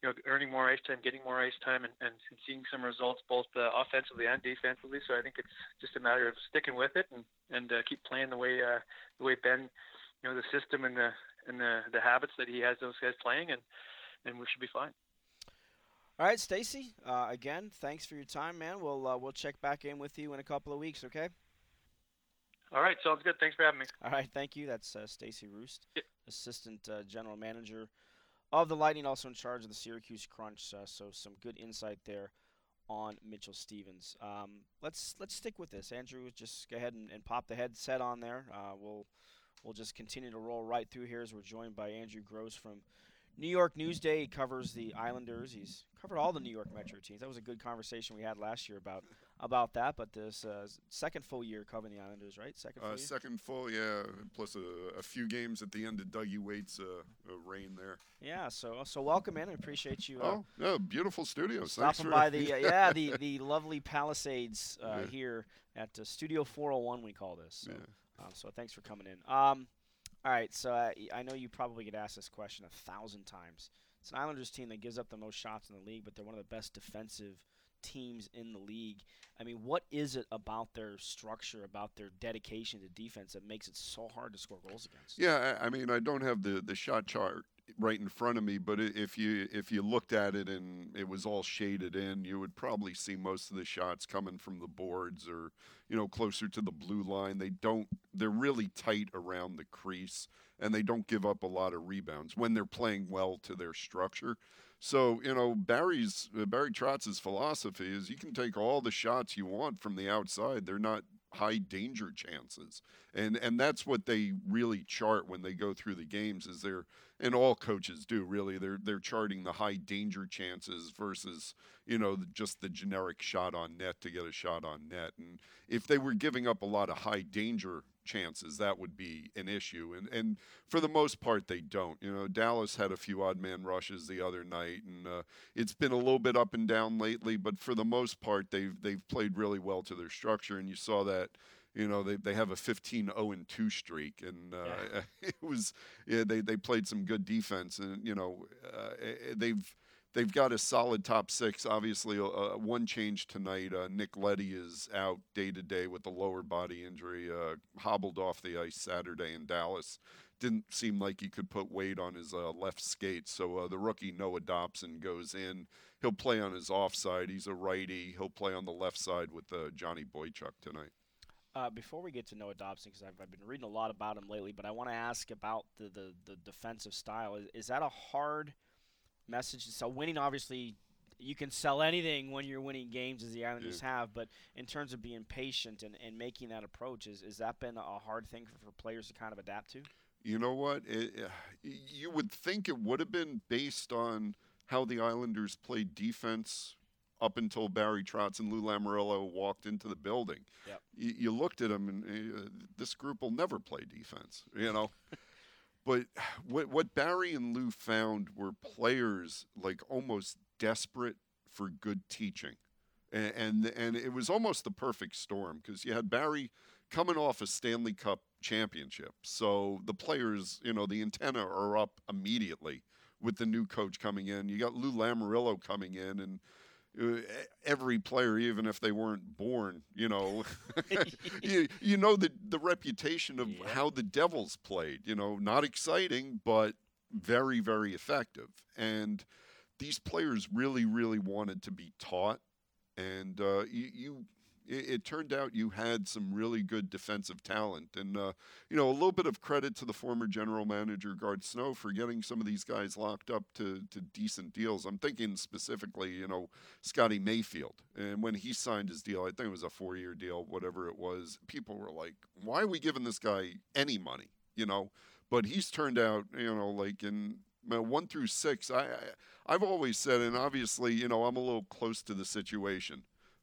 you know, earning more ice time, getting more ice time, and, and seeing some results both uh, offensively and defensively. So I think it's just a matter of sticking with it and and uh, keep playing the way uh, the way Ben, you know, the system and the and the the habits that he has those guys playing, and and we should be fine. All right, Stacy. Uh, again, thanks for your time, man. We'll uh, we'll check back in with you in a couple of weeks. Okay. All right, sounds good. Thanks for having me. All right, thank you. That's uh, Stacy Roest, yep. Assistant uh, General Manager of the Lightning, also in charge of the Syracuse Crunch. Uh, so some good insight there on Mitchell Stephens. Um, let's let's stick with this. Andrew, just go ahead and, and pop the headset on there. Uh, we'll we'll just continue to roll right through here as we're joined by Andrew Gross from New York Newsday. He covers the Islanders. He's covered all the New York Metro teams. That was a good conversation we had last year about about that. But this uh, second full year covering the Islanders, right? Second full uh, Second full, yeah. Plus a, a, few games at the end of Dougie Weight's uh, reign there. Yeah. So so welcome in. I appreciate you. Uh, oh, yeah, beautiful studio. Stopping by <laughs> the uh, yeah the the lovely Palisades uh, yeah. here at Studio 401. We call this. So, yeah. Um, so thanks for coming in. Um, all right, so uh, I know you probably get asked this question a thousand times. It's an Islanders team that gives up the most shots in the league, but they're one of the best defensive teams in the league. I mean, what is it about their structure, about their dedication to defense that makes it so hard to score goals against? Yeah, I mean, I don't have the, the shot chart right in front of me, but if you if you looked at it and it was all shaded in, you would probably see most of the shots coming from the boards or you know closer to the blue line. They don't they're really tight around the crease and they don't give up a lot of rebounds when they're playing well to their structure. So you know Barry's uh, Barry Trotz's philosophy is you can take all the shots you want from the outside. They're not high danger chances, and and that's what they really chart when they go through the games. Is they're and all coaches do really. They're they're charting the high danger chances versus you know just the generic shot on net to get a shot on net. And if they were giving up a lot of high danger chances, that would be an issue. And and for the most part, they don't. You know, Dallas had a few odd man rushes the other night, and uh, it's been a little bit up and down lately. But for the most part, they've they've played really well to their structure, and you saw that you know they, they have a 15 0 and 2 streak and uh, yeah. <laughs> it was yeah they, they played some good defense and you know uh, they've they've got a solid top six. Obviously uh, one change tonight uh, nick Leddy is out day to day with a lower body injury uh, hobbled off the ice saturday in dallas. Didn't seem like he could put weight on his uh, left skate. So the rookie noah dobson goes in. He'll play on his offside. He's a righty. He'll play on the left side with johnny boychuk tonight. Uh, before we get to Noah Dobson, because I've, I've, been reading a lot about him lately, but I want to ask about the, the, the defensive style. Is, is, that a hard message to sell? Winning, obviously, you can sell anything when you're winning games, as the Islanders yeah. have, but in terms of being patient and, and making that approach, is, is that been a hard thing for, for players to kind of adapt to? You know what? It, you would think it would have been based on how the Islanders played defense up until Barry Trotz and Lou Lamoriello walked into the building. Yep. You, you looked at them, and uh, this group will never play defense, you know. <laughs> but what what Barry and Lou found were players like almost desperate for good teaching, and and, and it was almost the perfect storm because you had Barry coming off a Stanley Cup championship, so the players, you know, the antenna are up immediately with the new coach coming in. You got Lou Lamoriello coming in, and every player, even if they weren't born, you know, <laughs> <laughs> you, you know the the reputation of yeah. how the Devils played. You know, not exciting, but very very effective. And these players really really wanted to be taught, and uh, you, you it, it, turned out you had some really good defensive talent. And, uh, you know, a little bit of credit to the former general manager, Garth Snow, for getting some of these guys locked up to, to decent deals. I'm thinking specifically, you know, Scotty Mayfield. And when he signed his deal, I think it was a four year deal, whatever it was, people were like, why are we giving this guy any money? You know, but he's turned out, you know, like in one through six, I, I have always said, and obviously, you know, I'm a little close to the situation.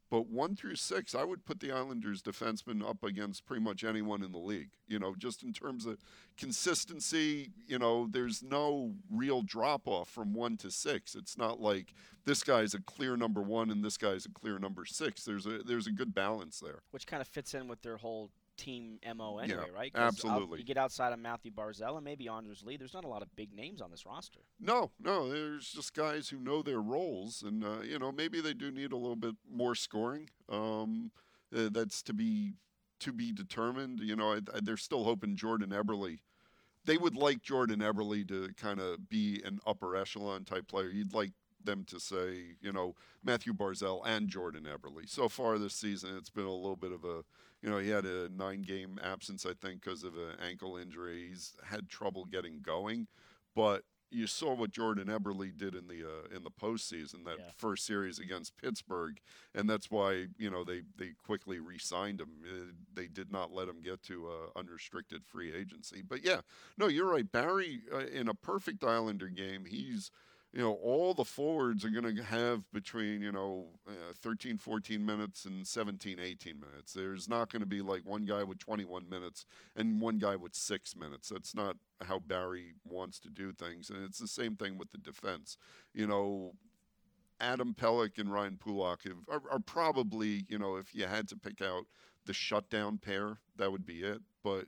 But one through six, I would put the Islanders defensemen up against pretty much anyone in the league. You know, just in terms of consistency, you know, there's no real drop off from one to six. It's not like this guy's a clear number one and this guy's a clear number six. There's a there's a good balance there. Which kind of fits in with their whole team mo anyway, yeah, right? Absolutely. you get outside of Mathew Barzal and maybe Anders Lee. There's not a lot of big names on this roster. No, no. There's just guys who know their roles, and uh, you know maybe they do need a little bit more scoring. Um, uh, that's to be to be determined. You know, I, I, they're still hoping Jordan Eberle. They would like Jordan Eberle to kind of be an upper echelon type player. You'd like them to say, you know, Mathew Barzal and Jordan Eberle. So far this season, it's been a little bit of a you know, he had a nine game absence, I think, because of an ankle injury. He's had trouble getting going, but you saw what Jordan Eberle did in the uh, in the postseason that yeah. first series against Pittsburgh, and that's why you know they they quickly re-signed him. Uh, they did not let him get to uh, unrestricted free agency. But yeah, no, you're right. Barry uh, in a perfect Islander game, he's you know, all the forwards are going to have between, you know, uh, 13, 14 minutes and 17, 18 minutes. There's not going to be like one guy with 21 minutes and one guy with six minutes. That's not how Barry wants to do things. And it's the same thing with the defense. You know, Adam Pelech and Ryan Pulock have, are, are probably, you know, if you had to pick out the shutdown pair, that would be it. But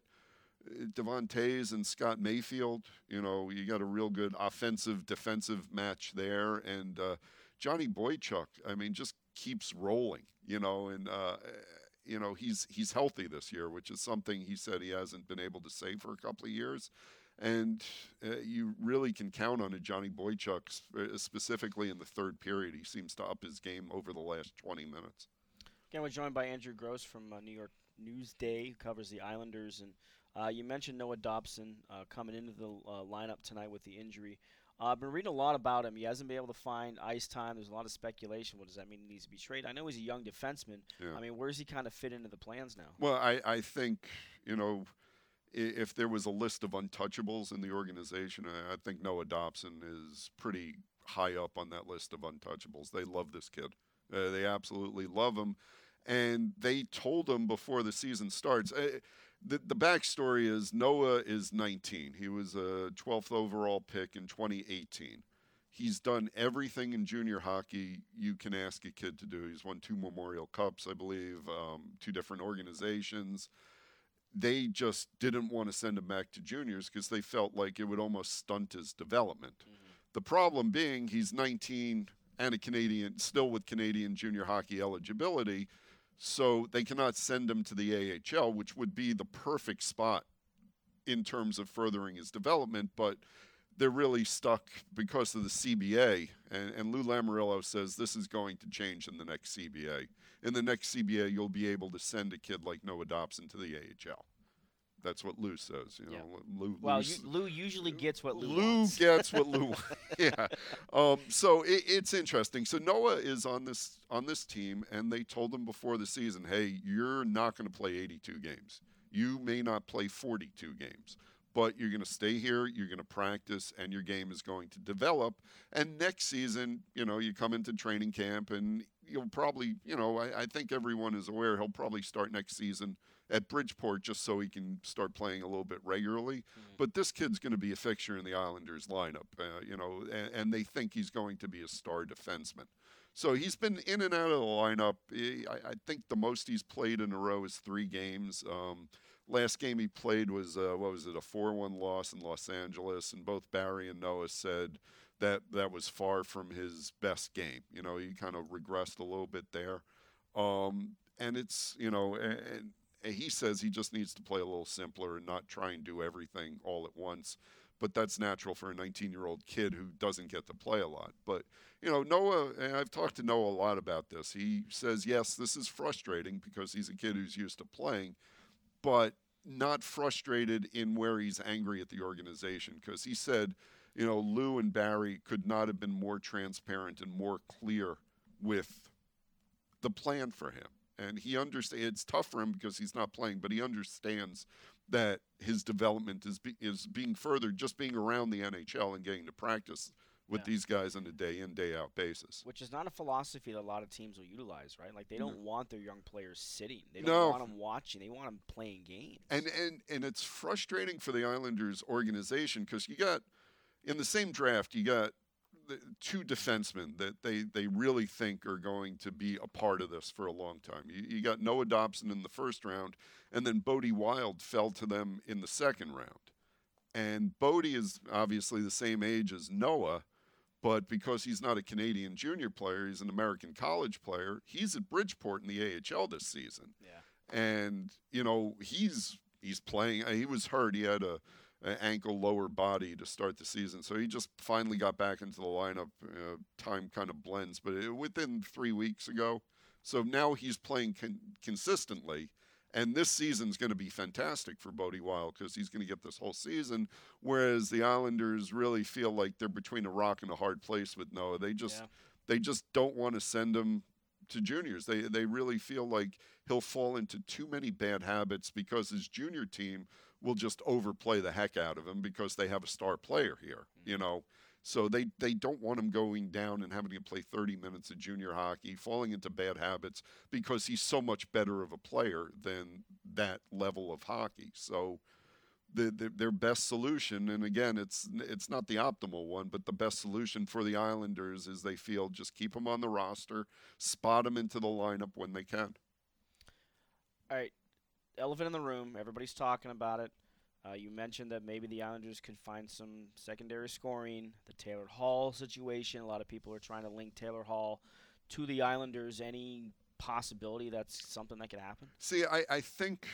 Devon Toews and Scott Mayfield. You know, you got a real good offensive defensive match there, and uh, Johnny Boychuk. I mean, just keeps rolling. You know, and uh, you know he's he's healthy this year, which is something he said he hasn't been able to say for a couple of years. And uh, you really can count on a Johnny Boychuk, uh, specifically in the third period. He seems to up his game over the last 20 minutes. Again, we're joined by Andrew Gross from uh, New York Newsday, who covers the Islanders and uh, you mentioned Noah Dobson uh, coming into the uh, lineup tonight with the injury. Uh, I've been reading a lot about him. He hasn't been able to find ice time. There's a lot of speculation. What does that mean? He needs to be traded. I know he's a young defenseman. Yeah. I mean, where does he kind of fit into the plans now? Well, I, I think, you know, if there was a list of untouchables in the organization, I, I think Noah Dobson is pretty high up on that list of untouchables. They love this kid. Uh, they absolutely love him. And they told him before the season starts. Uh, the, the backstory is Noah is 19. He was a 12th overall pick in 2018. He's done everything in junior hockey you can ask a kid to do. He's won two Memorial Cups, I believe, um, two different organizations. They just didn't want to send him back to juniors because they felt like it would almost stunt his development. The problem being he's 19 and a Canadian, still with Canadian junior hockey eligibility, so they cannot send him to the AHL, which would be the perfect spot in terms of furthering his development, but they're really stuck because of the CBA. And, and Lou Lamoriello says this is going to change in the next CBA. In the next CBA, you'll be able to send a kid like Noah Dobson to the AHL. That's what Lou says. You know, Lou. Well, you, Lou usually gets what Lou, Lou wants. gets what <laughs> Lou. <laughs> yeah. Um, so it, it's interesting. So Noah is on this on this team, and they told him before the season, "Hey, you're not going to play 82 games. You may not play 42 games, but you're going to stay here. You're going to practice, and your game is going to develop. And next season, you know, you come into training camp, and you'll probably, you know, I, I think everyone is aware he'll probably start next season." At Bridgeport, just so he can start playing a little bit regularly, but this kid's going to be a fixture in the Islanders lineup, uh, you know, and, and they think he's going to be a star defenseman. So he's been in and out of the lineup. He- I, I think the most he's played in a row is three games. Um, last game he played was uh, what was it, a four-one loss in Los Angeles, and both Barry and Noah said that that was far from his best game. You know, he kind of regressed a little bit there, um, and it's you know, and, and he says he just needs to play a little simpler and not try and do everything all at once but that's natural for a 19 year old kid who doesn't get to play a lot. But, you know, Noah, and I've talked to Noah a lot about this. He says, yes, this is frustrating because he's a kid who's used to playing, but not frustrated in where he's angry at the organization because he said, you know, Lou and Barry could not have been more transparent and more clear with the plan for him. And he understands it's tough for him because he's not playing, but he understands that his development is be, is being furthered just being around the NHL and getting to practice with these guys on a day in day out basis. Which is not a philosophy that a lot of teams will utilize, right? Like they don't want their young players sitting. They don't No. want them watching. They want them playing games. And and and it's frustrating for the Islanders organization because you got in the same draft you got the two defensemen that they they really think are going to be a part of this for a long time. You, you got Noah Dobson in the first round, and then Bode Wilde fell to them in the second round. And Bode is obviously the same age as Noah, but because he's not a Canadian junior player, he's an American college player. He's at Bridgeport in the AHL this season. Yeah. And you know he's he's playing. He was hurt. He had a ankle lower body to start the season, so he just finally got back into the lineup. Uh, time kind of blends, but it, within three weeks ago. So now he's playing con- consistently. And this season's going to be fantastic for Bode Wilde because he's going to get this whole season. Whereas the Islanders really feel like they're between a rock and a hard place with Noah. They just Yeah. they just don't want to send him to juniors. They they really feel like he'll fall into too many bad habits because his junior team will just overplay the heck out of him because they have a star player here. You mm-hmm. know. So they, they don't want him going down and having to play 30 minutes of junior hockey, falling into bad habits because he's so much better of a player than that level of hockey. So the, the, their best solution, and again, it's it's not the optimal one, but the best solution for the Islanders is they feel just keep them on the roster, spot them into the lineup when they can. All right, elephant in the room. Everybody's talking about it. Uh, you mentioned that maybe the Islanders could find some secondary scoring. The Taylor Hall situation. A lot of people are trying to link Taylor Hall to the Islanders. Any possibility that's something that could happen? See, I, I think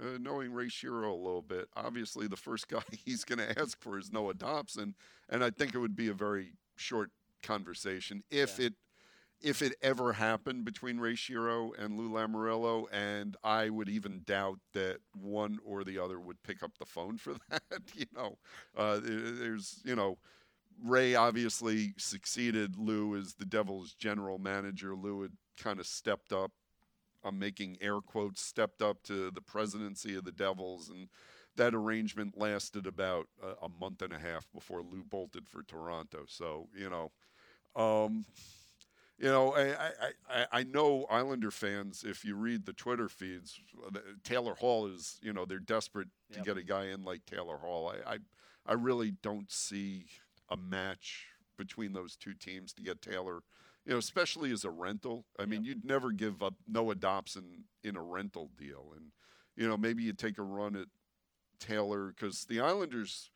uh, knowing Ray Shero a little bit, obviously the first <laughs> guy he's going to ask for is Noah Dobson, and I think it would be a very short conversation if it if it ever happened between Ray Shero and Lou Lamoriello, and I would even doubt that one or the other would pick up the phone for <laughs> that. you know, uh, there's you know Ray obviously succeeded Lou as the Devils' general manager. Lou had kind of stepped up. I'm making air quotes, stepped up to the presidency of the Devils, and that arrangement lasted about a, a month and a half before Lou bolted for Toronto. So you know, um, you know, I, I, I, know Islander fans. If you read the Twitter feeds, uh, Taylor Hall is you know they're desperate to get a guy in like Taylor Hall. I, I I really don't see a match between those two teams to get Taylor. You know, especially as a rental. I mean, you'd never give up Noah Dobson in a rental deal, and you know maybe you take a run at Taylor because the Islanders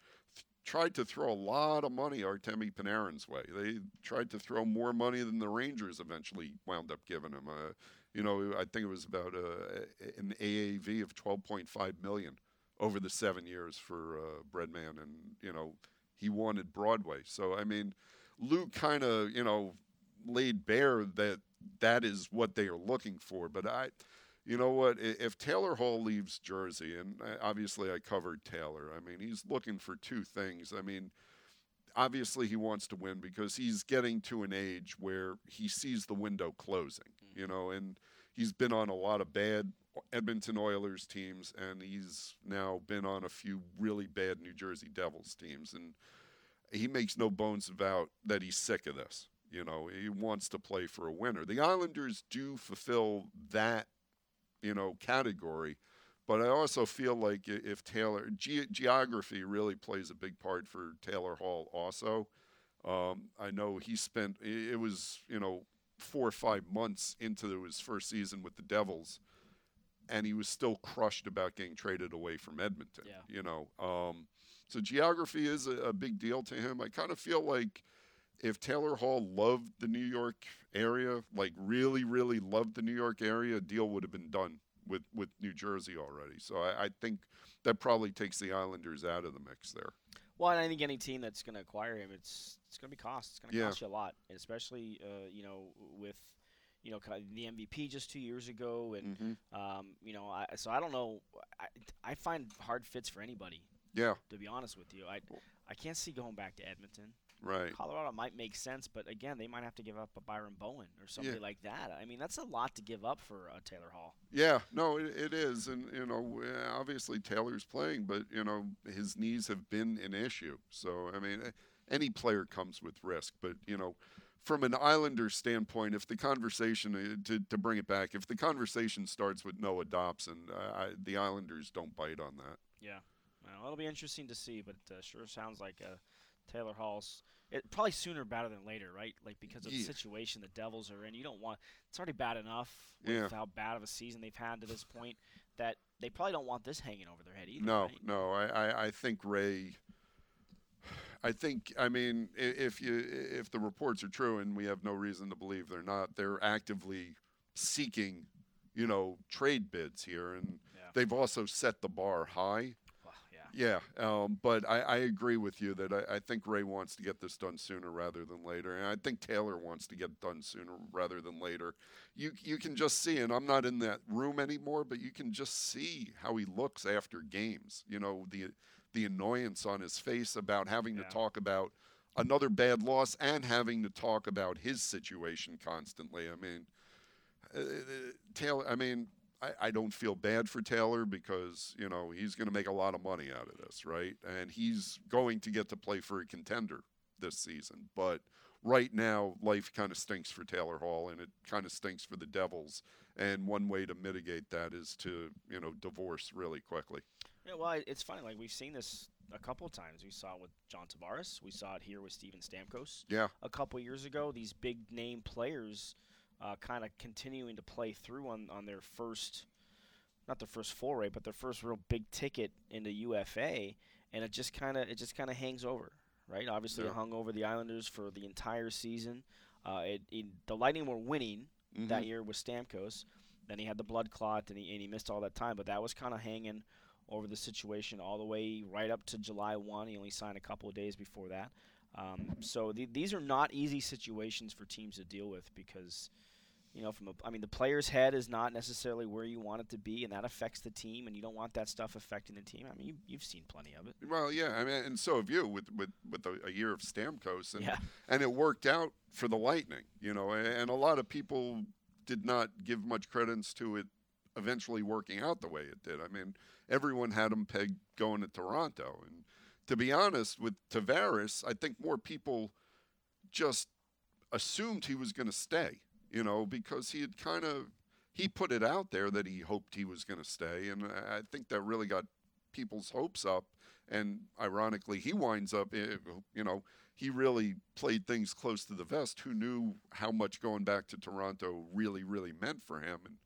tried to throw a lot of money Artemi Panarin's way. They tried to throw more money than the Rangers eventually wound up giving him. Uh, you know, I think it was about uh, an AAV of 12.5 million over the seven years for uh, Breadman, and you know he wanted Broadway. So I mean, Lou kind of you know laid bare that that is what they are looking for. But I, you know what? If Taylor Hall leaves Jersey, and uh, obviously I covered Taylor. I mean, he's looking for two things. I mean, obviously he wants to win because he's getting to an age where he sees the window closing. Mm-hmm. You know, and he's been on a lot of bad Edmonton Oilers teams, and he's now been on a few really bad New Jersey Devils teams, and he makes no bones about that he's sick of this. You know, he wants to play for a winner. The Islanders do fulfill that, you know, category, but I also feel like if Taylor ge- geography really plays a big part for Taylor Hall. Also, um, I know he spent it was you know four or five months into his first season with the Devils, and he was still crushed about getting traded away from Edmonton. Yeah. You know, um, so geography is a, a big deal to him. I kind of feel like if Taylor Hall loved the New York area, like really, really loved the New York area, a deal would have been done with, with New Jersey already. So I, I think that probably takes the Islanders out of the mix there. Well, and I think any team that's going to acquire him, it's it's going to be cost. It's going to Yeah. cost you a lot, and especially uh, you know with you know the MVP just two years ago, and Mhm. um, you know I, so I don't know. I, I find hard fits for anybody. Yeah. To be honest with you, I I can't see going back to Edmonton. Right. Colorado might make sense, but again, they might have to give up a Byron Bowen or somebody Yeah. like that. I mean, that's a lot to give up for uh, Taylor Hall. Yeah, no, it, it is, and you know, obviously Taylor's playing, but you know, his knees have been an issue. So I mean, eh, any player comes with risk, but you know, from an Islander standpoint, if the conversation uh, to to bring it back, if the conversation starts with Noah Dobson, uh, I, the Islanders don't bite on that. Yeah, well, it'll be interesting to see, but uh, sure sounds like uh, Taylor Hall's it, probably sooner better than later, right? Like because of Yeah. the situation the Devils are in, you don't want it's already bad enough with Yeah. how bad of a season they've had to this point that they probably don't want this hanging over their head either. No, right? no, I, I, I think Ray. I think I mean if you if the reports are true and we have no reason to believe they're not, they're actively seeking, you know, trade bids here, and they've also set the bar high. Yeah, um, but I, I agree with you that I, I think Ray wants to get this done sooner rather than later, and I think Taylor wants to get done sooner rather than later. You you can just see, and I'm not in that room anymore, but you can just see how he looks after games. You know the the annoyance on his face about having to talk about another bad loss and having to talk about his situation constantly. I mean, uh, Taylor. I mean, I, I don't feel bad for Taylor because you know he's going to make a lot of money out of this, right? And he's going to get to play for a contender this season. But right now, life kind of stinks for Taylor Hall, and it kind of stinks for the Devils. And one way to mitigate that is to you know divorce really quickly. Yeah, well, it's funny. Like we've seen this a couple of times. We saw it with John Tavares. We saw it here with Steven Stamkos. Yeah. A couple of years ago, these big name players uh, kind of continuing to play through on, on their first, not their first foray, but their first real big ticket into UFA, and it just kind of it just kind of hangs over, right? Obviously, Yeah. it hung over the Islanders for the entire season. Uh, it, it, the Lightning were winning that Mhm. year with Stamkos. Then he had the blood clot, and he, and he missed all that time. But that was kind of hanging over the situation all the way right up to July 1. He only signed a couple of days before that. Um, so the, these are not easy situations for teams to deal with because You know, from a, I mean, the player's head is not necessarily where you want it to be, and that affects the team, and you don't want that stuff affecting the team. I mean, you, you've seen plenty of it. Well, yeah, I mean, and so have you with with with a, year of Stamkos, and Yeah. and it worked out for the Lightning, you know, and, and a lot of people did not give much credence to it eventually working out the way it did. I mean, everyone had him pegged going to Toronto, and to be honest, with Tavares, I think more people just assumed he was going to stay, you know, because he had kind of he put it out there that he hoped he was going to stay, and I think that really got people's hopes up. And ironically, he winds up, eh, you know, he really played things close to the vest. Who knew how much going back to Toronto really, really meant for him? And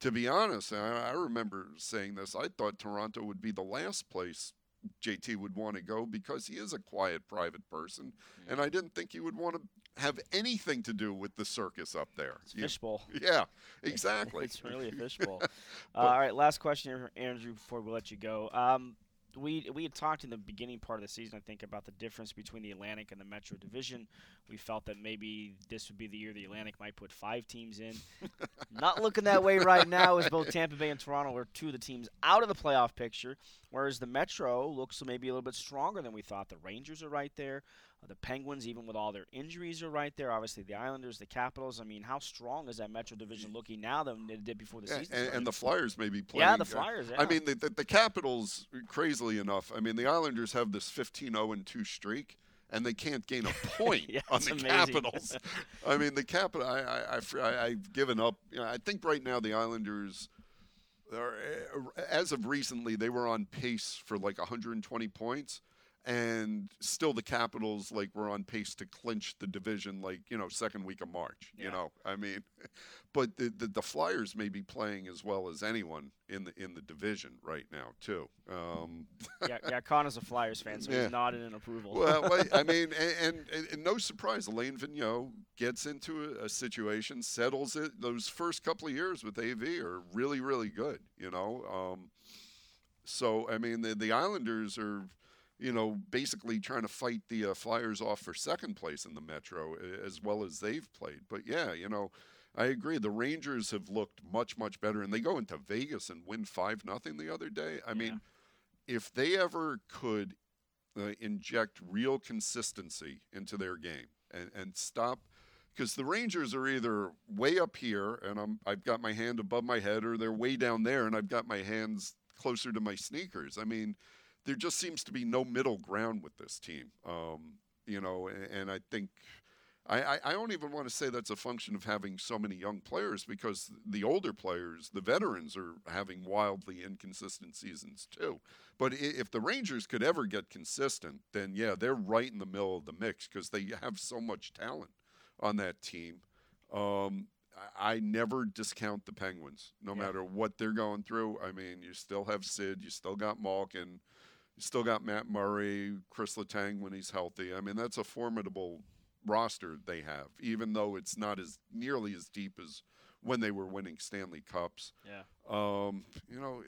to be honest, I, I remember saying this. I thought Toronto would be the last place JT would want to go because he is a quiet, private person, and I didn't think he would want to have anything to do with the circus up there. It's fishbowl. <laughs> Yeah, <laughs> exactly. it's really a <laughs> fishbowl. uh, all right, last question here, Andrew, before we let you go. Um, we we had talked in the beginning part of the season, I think, about the difference between the Atlantic and the Metro Division. We felt that maybe this would be the year the Atlantic might put five teams in. Not looking that way right now, as both Tampa Bay and Toronto are two of the teams out of the playoff picture, whereas the Metro looks maybe a little bit stronger than we thought. The Rangers are right there. Uh, the Penguins, even with all their injuries, are right there. Obviously, the Islanders, the Capitals. I mean, how strong is that Metro Division looking now than it did before the Yeah, season? and, and the Flyers may be playing. Yeah, the uh, Flyers. I mean, the, the, the Capitals, crazily enough, I mean, the Islanders have this 15 0 and 2 streak, and they can't gain a <laughs> point Yeah, on the amazing. Capitals. <laughs> I mean, the Capital, I, I, I, I've given up. You know, I think right now the Islanders. Are, uh, as of recently, they were on pace for like 120 points, and still the Capitals like were on pace to clinch the division like you know second week of March. You know, I mean, <laughs> but the, the the Flyers may be playing as well as anyone in the in the division right now too. Um, yeah, yeah, Connor's a Flyers fan, so Yeah. he's nodding in approval. well, well, I <laughs> mean, and, and, and no surprise, Alain Vigneault gets into a, a situation, settles it. Those first couple of years with AV are really, really good, you know. Um, so, I mean, the, the Islanders are, you know, basically trying to fight the uh, Flyers off for second place in the Metro as well as they've played. But yeah, you know, I agree. The Rangers have looked much, much better, and they go into Vegas and win five nothing the other day. I mean, if they ever could uh, inject real consistency into their game and, and stop because the Rangers are either way up here and I'm I've got my hand above my head or they're way down there and I've got my hands closer to my sneakers. I mean, there just seems to be no middle ground with this team. Um, you know, and, and I think I, I, don't even want to say that's a function of having so many young players because the older players, the veterans, are having wildly inconsistent seasons too. But if the Rangers could ever get consistent, then yeah, they're right in the middle of the mix because they have so much talent on that team. Um, I I never discount the Penguins, no matter what they're going through. I mean, you still have Sid, you still got Malkin, you still got Matt Murray, Chris Letang when he's healthy. I mean, that's a formidable roster they have, even though it's not as nearly as deep as when they were winning Stanley Cups. Yeah. Um, you know,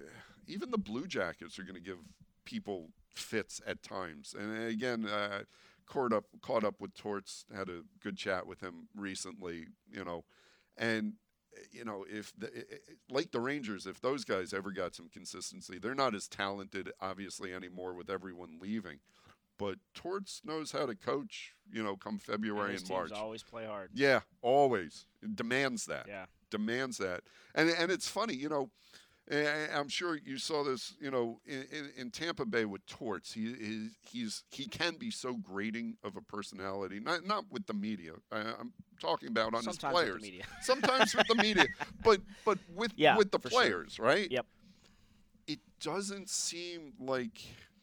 even the Blue Jackets are going to give people fits at times. And again, uh, caught up caught up with Torts, had a good chat with him recently. You know, and you know if the, i- i- like the Rangers, if those guys ever got some consistency, they're not as talented, obviously, anymore with everyone leaving. But Torts knows how to coach. You know, come February and teams March. always play hard. Yeah, always It demands that. Yeah. demands that. And and it's funny, you know. I- I'm sure you saw this, you know, in, in, Tampa Bay with Torts. He is he's he can be so grating of a personality. Not not with the media. I, I'm talking about on his Sometimes with the players. media. <laughs> Sometimes with the media, but but with Yeah, with the for sure. players, right? Yep. It doesn't seem like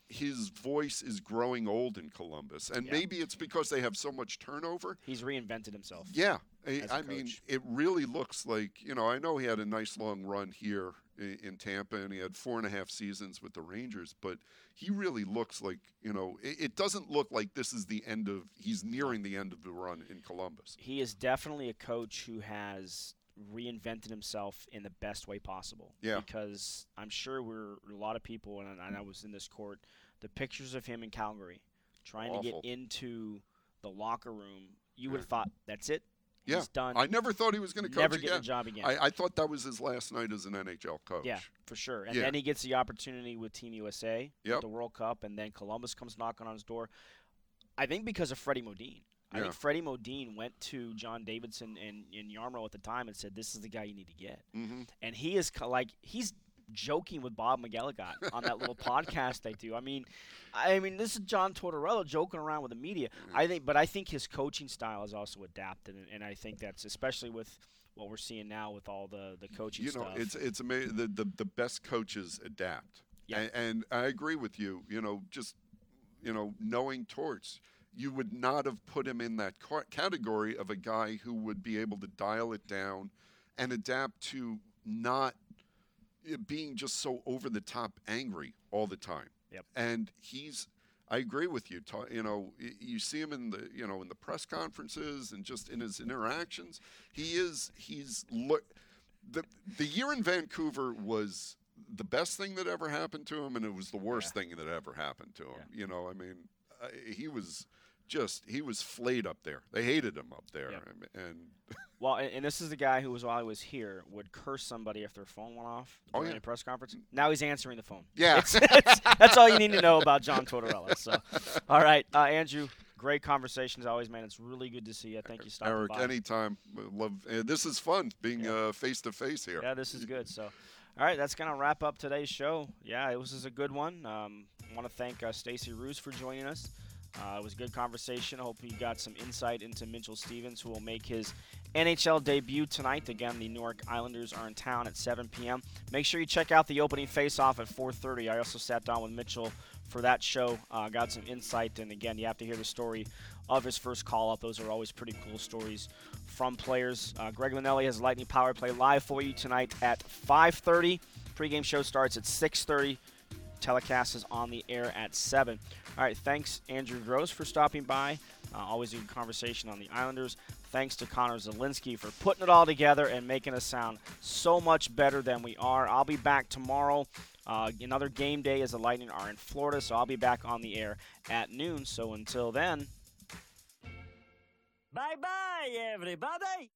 his voice is growing old in Columbus, and Yeah. maybe it's because they have so much turnover. He's reinvented himself. Yeah, I, I mean, it really looks like you know. I know he had a nice long run here in, Tampa, and he had four and a half seasons with the Rangers. But he really looks like you know. It, it doesn't look like this is the end of. He's nearing the end of the run in Columbus. He is definitely a coach who has reinvented himself in the best way possible. Yeah. Because I'm sure we're a lot of people, and I, and I was in this court, the pictures of him in Calgary trying to get into the locker room. You would have thought that's it. Yeah, He's done. I never thought he was going to coach Never again. a job again. I, I thought that was his last night as an NHL coach. Yeah, for sure. And Yeah. then he gets the opportunity with Team USA, Yep. the World Cup, and then Columbus comes knocking on his door. I think because of Freddie Modin. I Yeah. think Freddie Modin went to John Davidson and, and Jarmo at the time and said, "This is the guy you need to get." Mhm. And he is co- like he's joking with Bob McElligott on that little podcast they do. I mean, I mean, this is John Tortorella joking around with the media. Mm. I think, but I think his coaching style is also adapted, and, and I think that's especially with what we're seeing now with all the the coaching you know, stuff. it's it's amazing. The, the the best coaches adapt. Yeah. And, and I agree with you. You know, just you know, knowing Torts, you would not have put him in that ca- category of a guy who would be able to dial it down and adapt to not being just so over the top angry all the time. Yep. And he's I agree with you. Ta- You know, you see him in the you know in the press conferences and just in his interactions. He is he's look the the year in Vancouver was the best thing that ever happened to him, and it was the worst thing that ever happened to him. You know, I mean, uh, he was just he was flayed up there. They hated him up there, and Well, and, and this is the guy who was while he was here would curse somebody if their phone went off Oh, during yeah. a press conference. Now he's answering the phone. Yeah. It's- it's- that's all you need to know about John Tortorella. So, <laughs> all right, uh, Andrew, great conversation as always, man. It's really good to see you. Thank you, stopping Erik, by. anytime, love. Uh, this is fun being face to face here. Yeah, this is good. So, all right, that's gonna wrap up today's show. Yeah, it was is a good one. Um, I want to thank uh, Stacy Roest for joining us. Uh, it was a good conversation. I hope you got some insight into Mitchell Stephens, who will make his NHL debut tonight. Again, the New York Islanders are in town at 7 p.m. Make sure you check out the opening face-off at 4:30. I also sat down with Mitchell for that show. Uh, got some insight, and again, you have to hear the story of his first call-up. Those are always pretty cool stories from players. Uh, Greg Linnelli has Lightning Power Play live for you tonight at 5:30. Pre-game show starts at 6:30. Telecast is on the air at 7. All right, thanks, Andrew Gross, for stopping by. Uh, always a good conversation on the Islanders. Thanks to Connor Zelinsky for putting it all together and making us sound so much better than we are. I'll be back tomorrow. Uh, another game day as the Lightning are in Florida, so I'll be back on the air at noon. So until then, Bye bye, everybody.